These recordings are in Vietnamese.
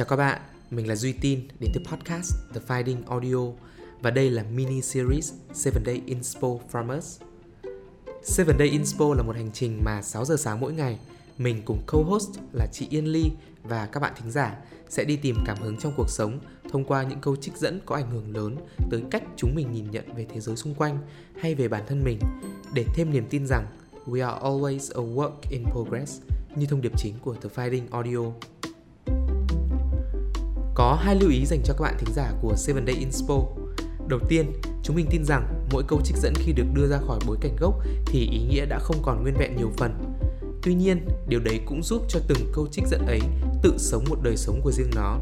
Chào các bạn, mình là Duy Tin đến từ podcast The Finding Audio và đây là mini series 7 Day Inspo from Us. 7 Day Inspo là một hành trình mà 6 giờ sáng mỗi ngày mình cùng co-host là chị Yên Ly và các bạn thính giả sẽ đi tìm cảm hứng trong cuộc sống thông qua những câu trích dẫn có ảnh hưởng lớn tới cách chúng mình nhìn nhận về thế giới xung quanh hay về bản thân mình để thêm niềm tin rằng we are always a work in progress như thông điệp chính của The Finding Audio. Có hai lưu ý dành cho các bạn thính giả của 7 Day Inspo. Đầu tiên, chúng mình tin rằng mỗi câu trích dẫn khi được đưa ra khỏi bối cảnh gốc thì ý nghĩa đã không còn nguyên vẹn nhiều phần. Tuy nhiên, điều đấy cũng giúp cho từng câu trích dẫn ấy tự sống một đời sống của riêng nó.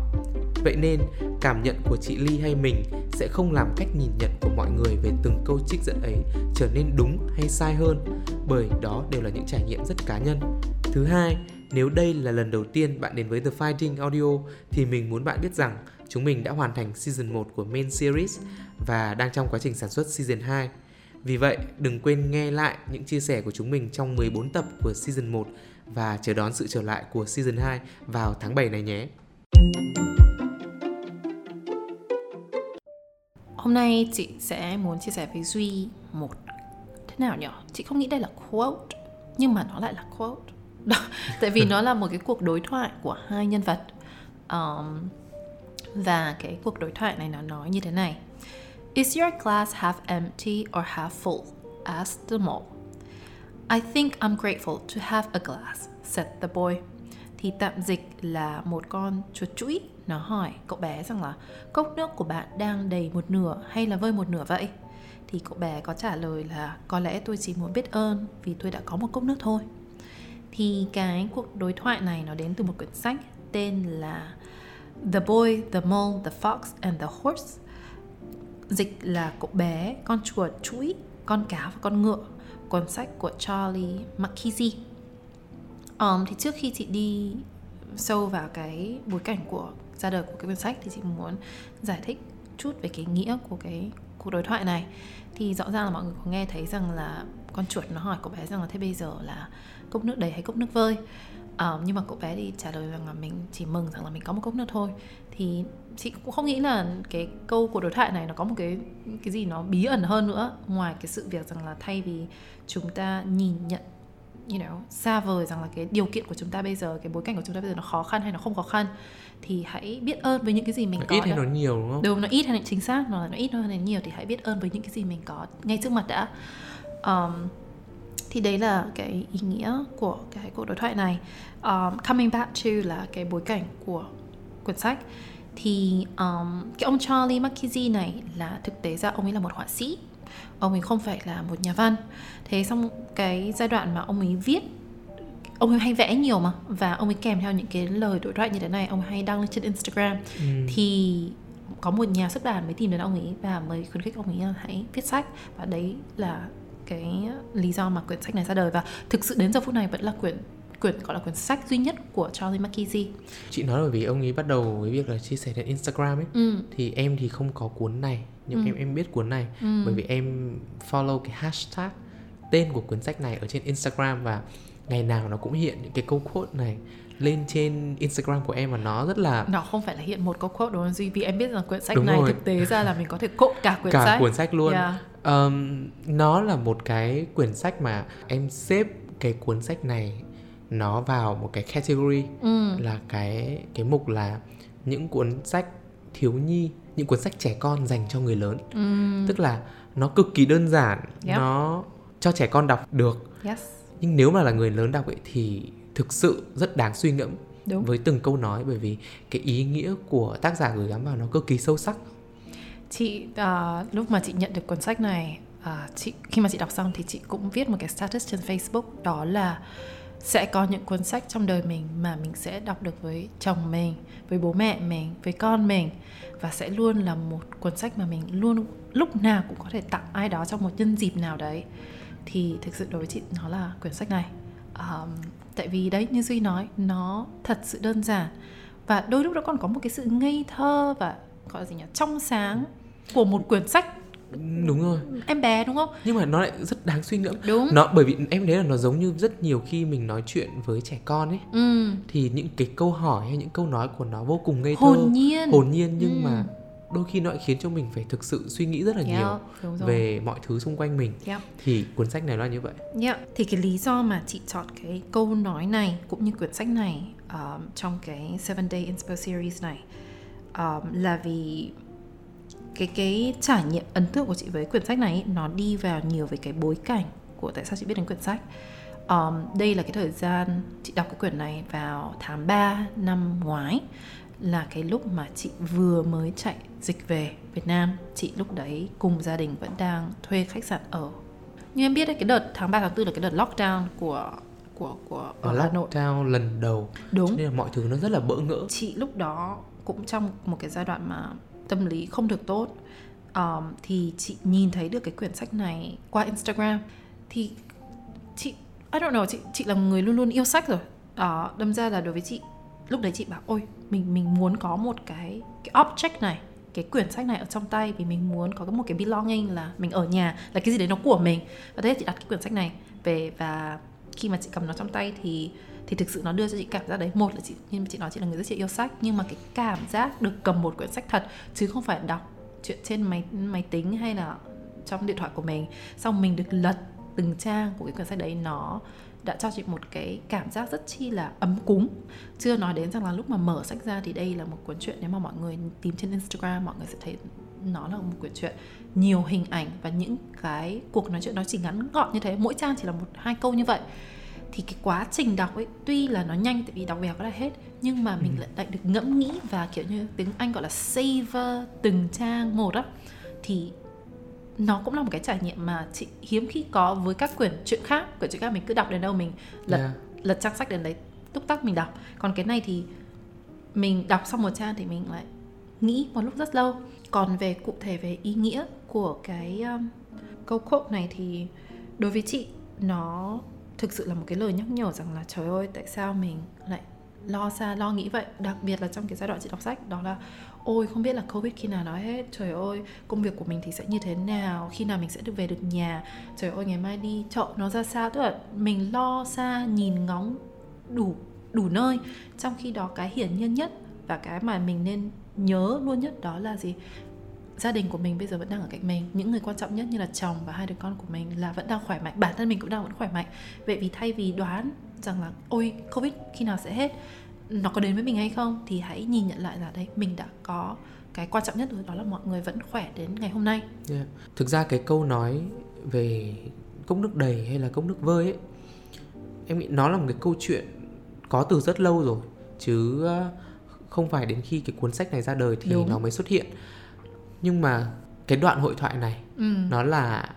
Vậy nên, cảm nhận của chị Ly hay mình sẽ không làm cách nhìn nhận của mọi người về từng câu trích dẫn ấy trở nên đúng hay sai hơn, bởi đó đều là những trải nghiệm rất cá nhân. Thứ hai, nếu đây là lần đầu tiên bạn đến với The Fighting Audio thì mình muốn bạn biết rằng chúng mình đã hoàn thành season 1 của main series và đang trong quá trình sản xuất season 2. Vì vậy, đừng quên nghe lại những chia sẻ của chúng mình trong 14 tập của season 1 và chờ đón sự trở lại của season 2 vào tháng 7 này nhé. Hôm nay chị sẽ muốn chia sẻ với Duy một thế nào nhỉ? Chị không nghĩ đây là quote nhưng mà nó lại là quote. Đó, tại vì nó là một cái cuộc đối thoại của hai nhân vật. Um, và cái cuộc đối thoại này nó nói như thế này. Is your glass half empty or half full? asked the mole. I think I'm grateful to have a glass, said the boy. Thì tạm dịch là một con chuột chuỗi nó hỏi cậu bé rằng là cốc nước của bạn đang đầy một nửa hay là vơi một nửa vậy? Thì cậu bé có trả lời là có lẽ tôi chỉ muốn biết ơn vì tôi đã có một cốc nước thôi. Thì cái cuộc đối thoại này nó đến từ một quyển sách tên là The Boy, the Mole, the Fox and the Horse. Dịch là cậu bé, con chuột, chuỗi, con cá và con ngựa. Cuốn sách của Charlie McKeesey. Um, thì trước khi chị đi sâu vào cái bối cảnh của ra đời của cái quyển sách thì chị muốn giải thích chút về cái nghĩa của cái cuộc đối thoại này thì rõ ràng là mọi người có nghe thấy rằng là con chuột nó hỏi cậu bé rằng là thế bây giờ là cốc nước đầy hay cốc nước vơi um, nhưng mà cậu bé thì trả lời rằng là mình chỉ mừng rằng là mình có một cốc nước thôi thì chị cũng không nghĩ là cái câu của đối thoại này nó có một cái cái gì nó bí ẩn hơn nữa ngoài cái sự việc rằng là thay vì chúng ta nhìn nhận you know xa vời rằng là cái điều kiện của chúng ta bây giờ cái bối cảnh của chúng ta bây giờ nó khó khăn hay nó không khó khăn thì hãy biết ơn với những cái gì mình nó có ít hay đã. nó nhiều đúng không? đúng nó ít hay là chính xác nó nó ít hơn hay nhiều thì hãy biết ơn với những cái gì mình có ngay trước mặt đã um, thì đấy là cái ý nghĩa của cái cuộc đối thoại này. Um, coming back to là cái bối cảnh của quyển sách. Thì um, cái ông Charlie McKeesey này là thực tế ra ông ấy là một họa sĩ. Ông ấy không phải là một nhà văn. Thế xong cái giai đoạn mà ông ấy viết ông ấy hay vẽ nhiều mà và ông ấy kèm theo những cái lời đối thoại như thế này ông ấy hay đăng lên trên Instagram. Ừ. thì có một nhà xuất bản mới tìm đến ông ấy và mới khuyến khích ông ấy là hãy viết sách. Và đấy là cái lý do mà quyển sách này ra đời và thực sự đến giờ phút này vẫn là quyển quyển gọi là quyển sách duy nhất của Charlie McKeesey. Chị nói bởi vì ông ấy bắt đầu với việc là chia sẻ trên Instagram ấy Ừ. thì em thì không có cuốn này nhưng Ừ. em em biết cuốn này Ừ. bởi vì em follow cái hashtag tên của cuốn sách này ở trên Instagram và ngày nào nó cũng hiện những cái câu quote này lên trên Instagram của em và nó rất là Nó không phải là hiện một câu quote đúng không Duy? Vì em biết rằng quyển sách Đúng này rồi. thực tế ra là mình có thể quote cả quyển cả sách. cuốn sách luôn. Yeah. Ờm, nó là một cái quyển sách mà em xếp cái cuốn sách này nó vào một cái category Ừ. là cái cái mục là những cuốn sách thiếu nhi, những cuốn sách trẻ con dành cho người lớn. Ừ. Tức là nó cực kỳ đơn giản, Yep. nó cho trẻ con đọc được Yes. nhưng nếu mà là người lớn đọc ấy thì thực sự rất đáng suy ngẫm Đúng. với từng câu nói bởi vì cái ý nghĩa của tác giả gửi gắm vào nó cực kỳ sâu sắc Chị uh, lúc mà chị nhận được cuốn sách này uh, chị khi mà chị đọc xong thì chị cũng viết một cái status trên Facebook đó là sẽ có những cuốn sách trong đời mình mà mình sẽ đọc được với chồng mình, với bố mẹ mình, với con mình. Và sẽ luôn là một cuốn sách mà mình luôn lúc nào cũng có thể tặng ai đó trong một nhân dịp nào đấy. Thì thực sự đối với chị nó là quyển sách này. Um, tại vì đấy như duy nói nó thật sự đơn giản. Và đôi lúc nó còn có một cái sự ngây thơ và gọi là gì nhỉ trong sáng của một quyển sách. Đúng rồi. Em bé đúng không? Nhưng mà nó lại rất đáng suy ngẫm. Đúng. Nó bởi vì em thấy là nó giống như rất nhiều khi mình nói chuyện với trẻ con ấy. Ừ. Thì những cái câu hỏi hay những câu nói của nó vô cùng ngây thơ. Hồn nhiên. Hồn nhiên nhưng Ừ. mà đôi khi nó lại khiến cho mình phải thực sự suy nghĩ rất là Yeah, nhiều đúng rồi. về mọi thứ xung quanh mình. Yep. thì cuốn sách này nó là như vậy. Yeah. Thì cái lý do mà chị chọn cái câu nói này cũng như quyển sách này um, trong cái Seven Day Inspo Series này um, là vì cái cái trải nghiệm ấn tượng của chị với quyển sách này nó đi vào nhiều về cái bối cảnh của tại sao chị biết đến quyển sách. Um, đây là cái thời gian chị đọc cái quyển này vào tháng 3 năm ngoái là cái lúc mà chị vừa mới chạy dịch về Việt Nam. Chị lúc đấy cùng gia đình vẫn đang thuê khách sạn ở. Như em biết đấy cái đợt tháng 3 tháng 4 là cái đợt lockdown của của của ở ở Hà Nội. lockdown lần đầu. Đúng. Cho nên là mọi thứ nó rất là bỡ ngỡ. Chị lúc đó cũng trong một cái giai đoạn mà tâm lý không được tốt. Um, thì chị nhìn thấy được cái quyển sách này qua Instagram. Thì chị I don't know chị chị là người luôn luôn yêu sách rồi. Đó đâm ra là đối với chị lúc đấy chị bảo ôi mình mình muốn có một cái cái object này cái quyển sách này ở trong tay vì mình muốn có một cái belonging là mình ở nhà là cái gì đấy nó của mình. Và thế chị đặt cái quyển sách này về và khi mà chị cầm nó trong tay thì thì thực sự nó đưa cho chị cảm giác đấy. Một là chị, như chị nói, chị là người rất chị yêu sách, nhưng mà cái cảm giác được cầm một quyển sách thật, chứ không phải đọc chuyện trên máy máy tính hay là trong điện thoại của mình. Xong mình được lật từng trang của cái quyển sách đấy, nó đã cho chị một cái cảm giác rất chi là ấm cúng. Chưa nói đến rằng là lúc mà mở sách ra thì đây là một cuốn truyện, nếu mà mọi người tìm trên Instagram, mọi người sẽ thấy nó là một quyển truyện nhiều hình ảnh và những cái cuộc nói chuyện nó chỉ ngắn gọn như thế. Mỗi trang chỉ là một, hai câu như vậy thì cái quá trình đọc ấy tuy là nó nhanh tại vì đọc vèo là hết nhưng mà mình lại, lại được ngẫm nghĩ và kiểu như tiếng Anh gọi là savor từng trang một á thì nó cũng là một cái trải nghiệm mà chị hiếm khi có với các quyển truyện khác quyển truyện khác mình cứ đọc đến đâu mình lật Yeah. lật trang sách đến đấy túc tắc mình đọc. Còn cái này thì mình đọc xong một trang thì mình lại nghĩ một lúc rất lâu. Còn về cụ thể về ý nghĩa của cái um, câu quote này thì đối với chị nó thực sự là một cái lời nhắc nhở rằng là, trời ơi, tại sao mình lại lo xa, lo nghĩ vậy? Đặc biệt là trong cái giai đoạn chị đọc sách, đó là, ôi, không biết là covid khi nào nói hết. Trời ơi, công việc của mình thì sẽ như thế nào? Khi nào mình sẽ được về được nhà? Trời ơi, ngày mai đi chợ nó ra sao? Tức là mình lo xa, nhìn ngóng đủ đủ nơi. Trong khi đó, cái hiển nhiên nhất và cái mà mình nên nhớ luôn nhất đó là gì? Gia đình của mình bây giờ vẫn đang ở cạnh mình. Những người quan trọng nhất như là chồng và hai đứa con của mình là vẫn đang khỏe mạnh. Bản thân mình cũng đang vẫn khỏe mạnh. Vậy vì thay vì đoán rằng là ôi covid khi nào sẽ hết? Nó có đến với mình hay không? Thì hãy nhìn nhận lại là đấy mình đã có cái quan trọng nhất rồi đó là mọi người vẫn khỏe đến ngày hôm nay. Yeah. Thực ra cái câu nói về cốc nước đầy hay là cốc nước vơi ấy Em nghĩ nó là một cái câu chuyện có từ rất lâu rồi Chứ ờ, không phải đến khi cái cuốn sách này ra đời thì Đúng. nó mới xuất hiện Nhưng mà cái đoạn hội thoại này ừ. nó là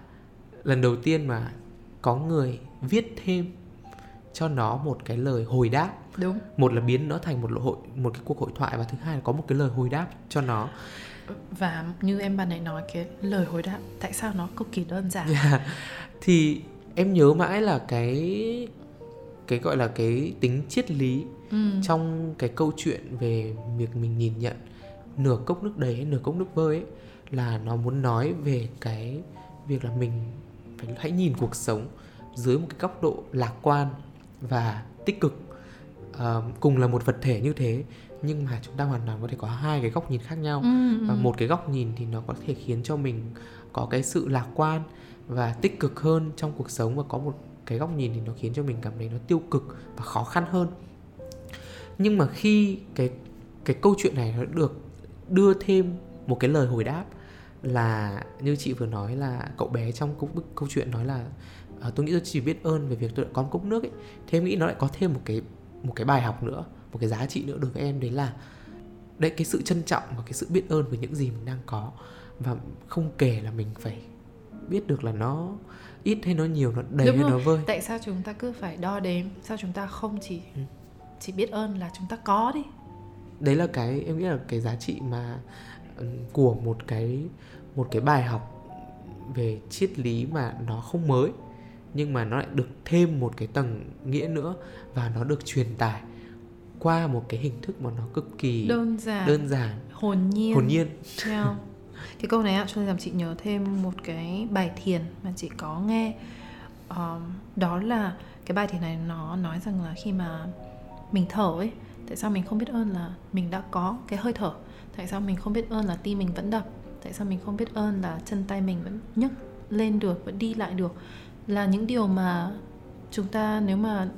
lần đầu tiên mà có người viết thêm cho nó một cái lời hồi đáp đúng một là biến nó thành một hội một cái cuộc hội thoại và thứ hai là có một cái lời hồi đáp cho nó và như em ban nãy nói cái lời hồi đáp tại sao nó cực kỳ đơn giản Yeah. thì em nhớ mãi là cái cái gọi là cái tính triết lý ừ. trong cái câu chuyện về việc mình nhìn nhận nửa cốc nước đầy hay nửa cốc nước vơi ấy là nó muốn nói về cái việc là mình phải hãy nhìn cuộc sống dưới một cái góc độ lạc quan và tích cực. Ờ, cùng là một vật thể như thế nhưng mà chúng ta hoàn toàn có thể có hai cái góc nhìn khác nhau. Ừ, và ừ. một cái góc nhìn thì nó có thể khiến cho mình có cái sự lạc quan và tích cực hơn trong cuộc sống và có một cái góc nhìn thì nó khiến cho mình cảm thấy nó tiêu cực và khó khăn hơn. Nhưng mà khi cái cái câu chuyện này nó được đưa thêm một cái lời hồi đáp là như chị vừa nói là cậu bé trong câu, bức câu chuyện nói là "À, tôi nghĩ tôi chỉ biết ơn về việc tôi đã có một cốc nước ấy. Thế em nghĩ nó lại có thêm một cái một cái bài học nữa một cái giá trị nữa đối với em đấy là đấy cái sự trân trọng và cái sự biết ơn với những gì mình đang có. Và không kể là mình phải biết được là nó ít hay nó nhiều nó đầy Đúng hay rồi. nó vơi. Tại sao chúng ta cứ phải đo đếm? Sao chúng ta không chỉ Ừ. chỉ biết ơn là chúng ta có đi đấy là cái em nghĩ là cái giá trị mà ừm, của một cái một cái bài học về triết lý mà nó không mới nhưng mà nó lại được thêm một cái tầng nghĩa nữa và nó được truyền tải qua một cái hình thức mà nó cực kỳ đơn giản. đơn giản. Hồn nhiên. Hồn nhiên. Theo. cái câu này ạ cho nên làm chị nhớ thêm một cái bài thiền mà chị có nghe. Um, đó là cái bài thiền này nó nói rằng là khi mà mình thở ấy tại sao mình không biết ơn là mình đã có cái hơi thở? Tại sao mình không biết ơn là tim mình vẫn đập? Tại sao mình không biết ơn là chân tay mình vẫn nhấc lên được, vẫn đi lại được? Là những điều mà chúng ta nếu mà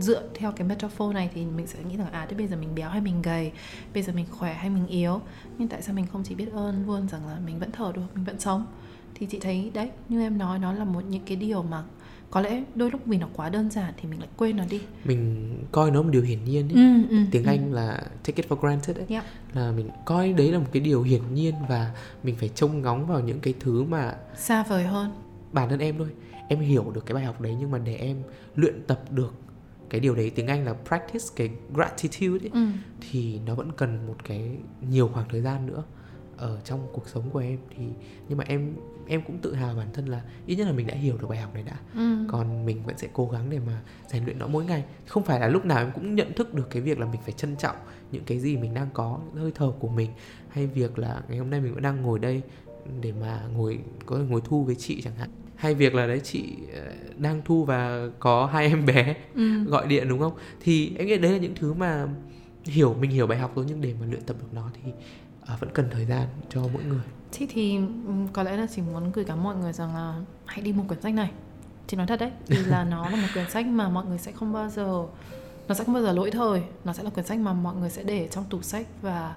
dựa theo cái metaphor này thì mình sẽ nghĩ rằng à thế bây giờ mình béo hay mình gầy? Bây giờ mình khỏe hay mình yếu? Nhưng tại sao mình không chỉ biết ơn luôn rằng là mình vẫn thở được, mình vẫn sống? Thì chị thấy đấy, như em nói, nó là một những cái điều mà có lẽ đôi lúc vì nó quá đơn giản thì mình lại quên nó đi mình coi nó một điều hiển nhiên ấy. ừ, ừ, tiếng ừ. anh là take it for granted ấy Yep. là mình coi đấy là một cái điều hiển nhiên và mình phải trông ngóng vào những cái thứ mà xa vời hơn bản thân em thôi em hiểu được cái bài học đấy nhưng mà để em luyện tập được cái điều đấy tiếng anh là practice cái gratitude ấy, ừ. thì nó vẫn cần một cái nhiều khoảng thời gian nữa ở trong cuộc sống của em thì nhưng mà em em cũng tự hào bản thân là ít nhất là mình đã hiểu được bài học này đã Ừ. còn mình vẫn sẽ cố gắng để mà rèn luyện nó mỗi ngày không phải là lúc nào em cũng nhận thức được cái việc là mình phải trân trọng những cái gì mình đang có hơi thở của mình hay việc là ngày hôm nay mình vẫn đang ngồi đây để mà ngồi có ngồi thu với chị chẳng hạn hay việc là đấy chị ờ, đang thu và có hai em bé Ừ. gọi điện đúng không thì em nghĩ đấy là những thứ mà hiểu mình hiểu bài học rồi nhưng để mà luyện tập được nó thì ờ, vẫn cần thời gian cho mỗi người. Thế thì có lẽ là chỉ muốn gửi gắm mọi người rằng là hãy đi mua quyển sách này. Chị nói thật đấy, vì là nó là một quyển sách mà mọi người sẽ không bao giờ Nó sẽ không bao giờ lỗi thời. Nó sẽ là quyển sách mà mọi người sẽ để trong tủ sách Và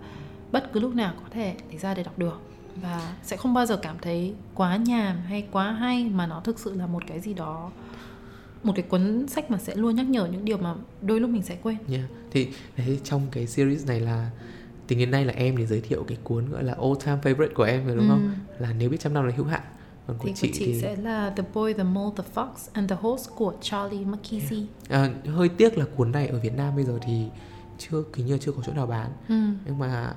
bất cứ lúc nào có thể lấy ra để đọc được. Và sẽ không bao giờ cảm thấy quá nhàm hay quá hay Mà nó thực sự là một cái gì đó Một cái cuốn sách mà sẽ luôn nhắc nhở những điều mà đôi lúc mình sẽ quên. Nha thì đấy trong cái series này là tính đến nay là em để giới thiệu cái cuốn gọi là all time favorite của em rồi đúng không? Là nếu biết trăm năm là hữu hạn. Còn của Thì chị của chị thì sẽ là The Boy, The Mole, The Fox and The Horse của Charlie McKeesey. À, hơi tiếc là cuốn này ở Việt Nam bây giờ thì chưa hình như chưa có chỗ nào bán. Ừ. nhưng mà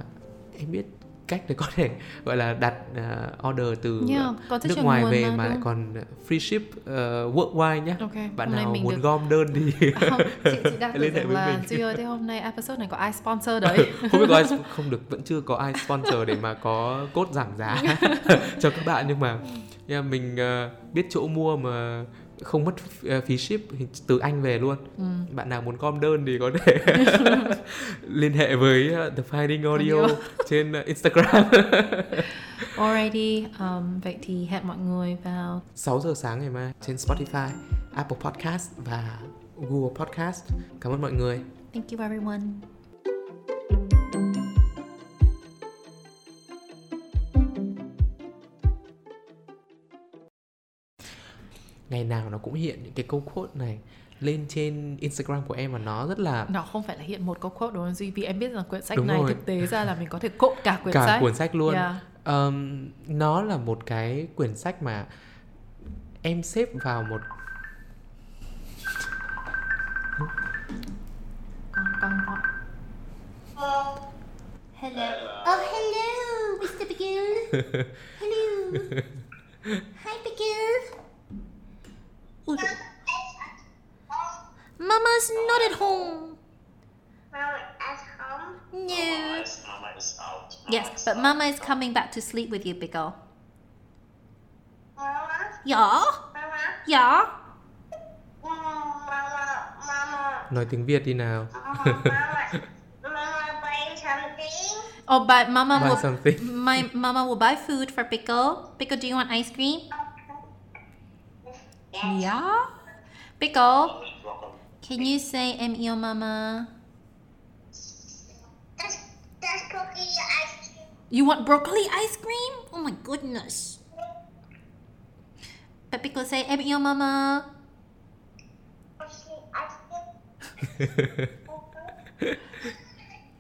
em biết cách để có thể gọi là đặt à, order từ Yeah, à, có nước ngoài về mà, mà lại còn free ship uh, worldwide nhá Ok, bạn hôm nào muốn được- gom đơn thì không, chị, chị đang Liên hệ với là mình. Duy ơi, thế hôm nay episode này có ai sponsor đấy? không biết có ai không được vẫn chưa có ai sponsor để mà có cốt giảm giá cho các bạn nhưng mà yeah, mình ờ, biết chỗ mua mà không mất ờ, phí ship từ anh về luôn Ừ. bạn nào muốn gom đơn thì có thể liên hệ với ờ, The Finding Audio Audio. trên ờ, Instagram Alrighty, um, vậy thì hẹn mọi người vào 6 giờ sáng ngày mai trên Spotify, Apple Podcast và Google Podcast. Cảm ơn mọi người. Thank you everyone. Ngày nào nó cũng hiện những cái câu quote này lên trên Instagram của em và nó rất là Nó không phải là hiện một câu quote đúng không Duy? Vì em biết rằng quyển sách Đúng này rồi. thực tế ra là mình có thể quote cả quyển cả sách. cuốn sách luôn. Yeah. Ờm, nó là một cái quyển sách mà em xếp vào một Con, con, con. Hello. Oh, hello, Mr. Pickle. hello. Mama is coming back to sleep with you, Pickle. Mama, Yeah? Mama, Yeah? Mama, Mama, nói tiếng Việt đi nào. Mama, Mama, buy something. Oh, but Mama Buy will something. My Mama will buy food for Pickle. Pickle, do you want ice cream? Yeah? Pickle, can you say em yêu Mama? That's that's cookie ice cream. You want broccoli ice cream? Oh my goodness. But Pickle say em yêu Mama. Cookie ice cream.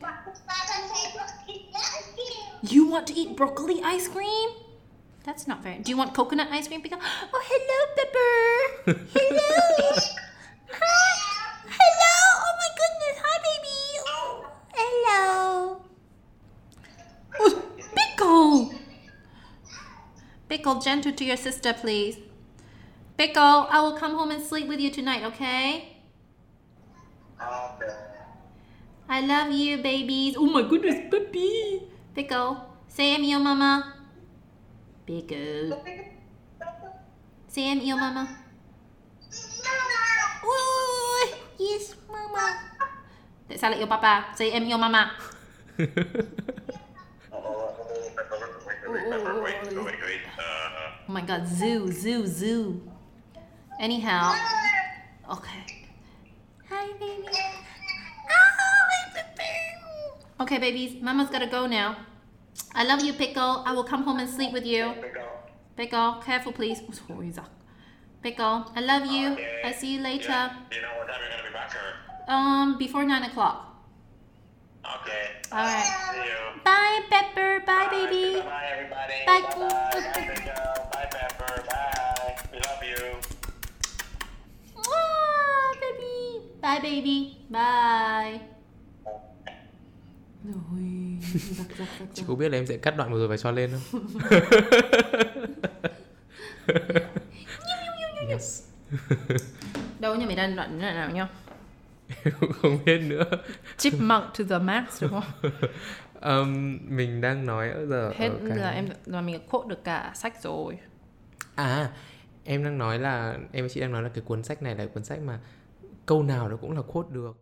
Mama say cookie ice cream. You want to eat broccoli ice cream? That's not fair. Do you want coconut ice cream? Oh, hello, Pepper. Hello. Hi. Hello. Oh my goodness. Hi, baby. Oh, hello. Oh, Pickle. Pickle, gentle to your sister, please. Pickle, I will come home and sleep with you tonight, okay? Okay. I love you, babies. Oh my goodness, baby. Pickle, say I'm your mama. Pickle. Say em your mama. Ui, yes, mama. Tại sao lại yêu papa? Say em your mama. Oh, wait, wait, Oh my god, zoo, zoo, zoo. Anyhow. Okay. Hi, baby. Oh, my baby. Okay, babies, mama's gotta go now. I love you, Pickle. I will come home and sleep with you. pick up. Pickle, careful, please. Ôi, giặc. Pickle, I love you. Okay. I see you later. Yeah. You know what time you're gonna be back or? Um, before nine o'clock. Okay. All right. See you. Bye, Pepper. Bye, baby. Bye, everybody. Bye, Bye, bye. Bye, Bye, baby. Bye. Rồi, giặc, giặc, giặc, Chị có biết là em sẽ cắt đoạn vừa rồi và cho lên không? yes. Đâu nhỉ, mày đang đoạn đoạn nào cũng không biết nữa. Chipmunk to the max đúng không? Ờm, mình đang nói ở giờ Hết ở cái... là em là mình quote được cả sách rồi. À, em đang nói là em chị đang nói là cái cuốn sách này là cuốn sách mà câu nào nó cũng là quote được.